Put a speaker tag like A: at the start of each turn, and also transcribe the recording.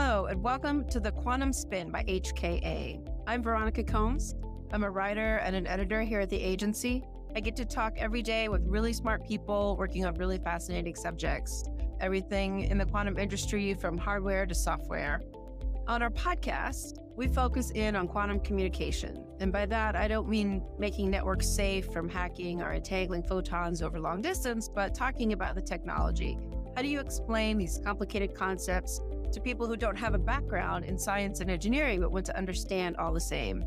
A: Hello, and welcome to the Quantum Spin by HKA. I'm Veronica Combs. I'm a writer and an editor here at the agency. I get to talk every day with really smart people working on really fascinating subjects, everything in the quantum industry from hardware to software. On our podcast, we focus in on quantum communication. And by that, I don't mean making networks safe from hacking or entangling photons over long distance, but talking about the technology. How do you explain these complicated concepts to people who don't have a background in science and engineering but want to understand all the same?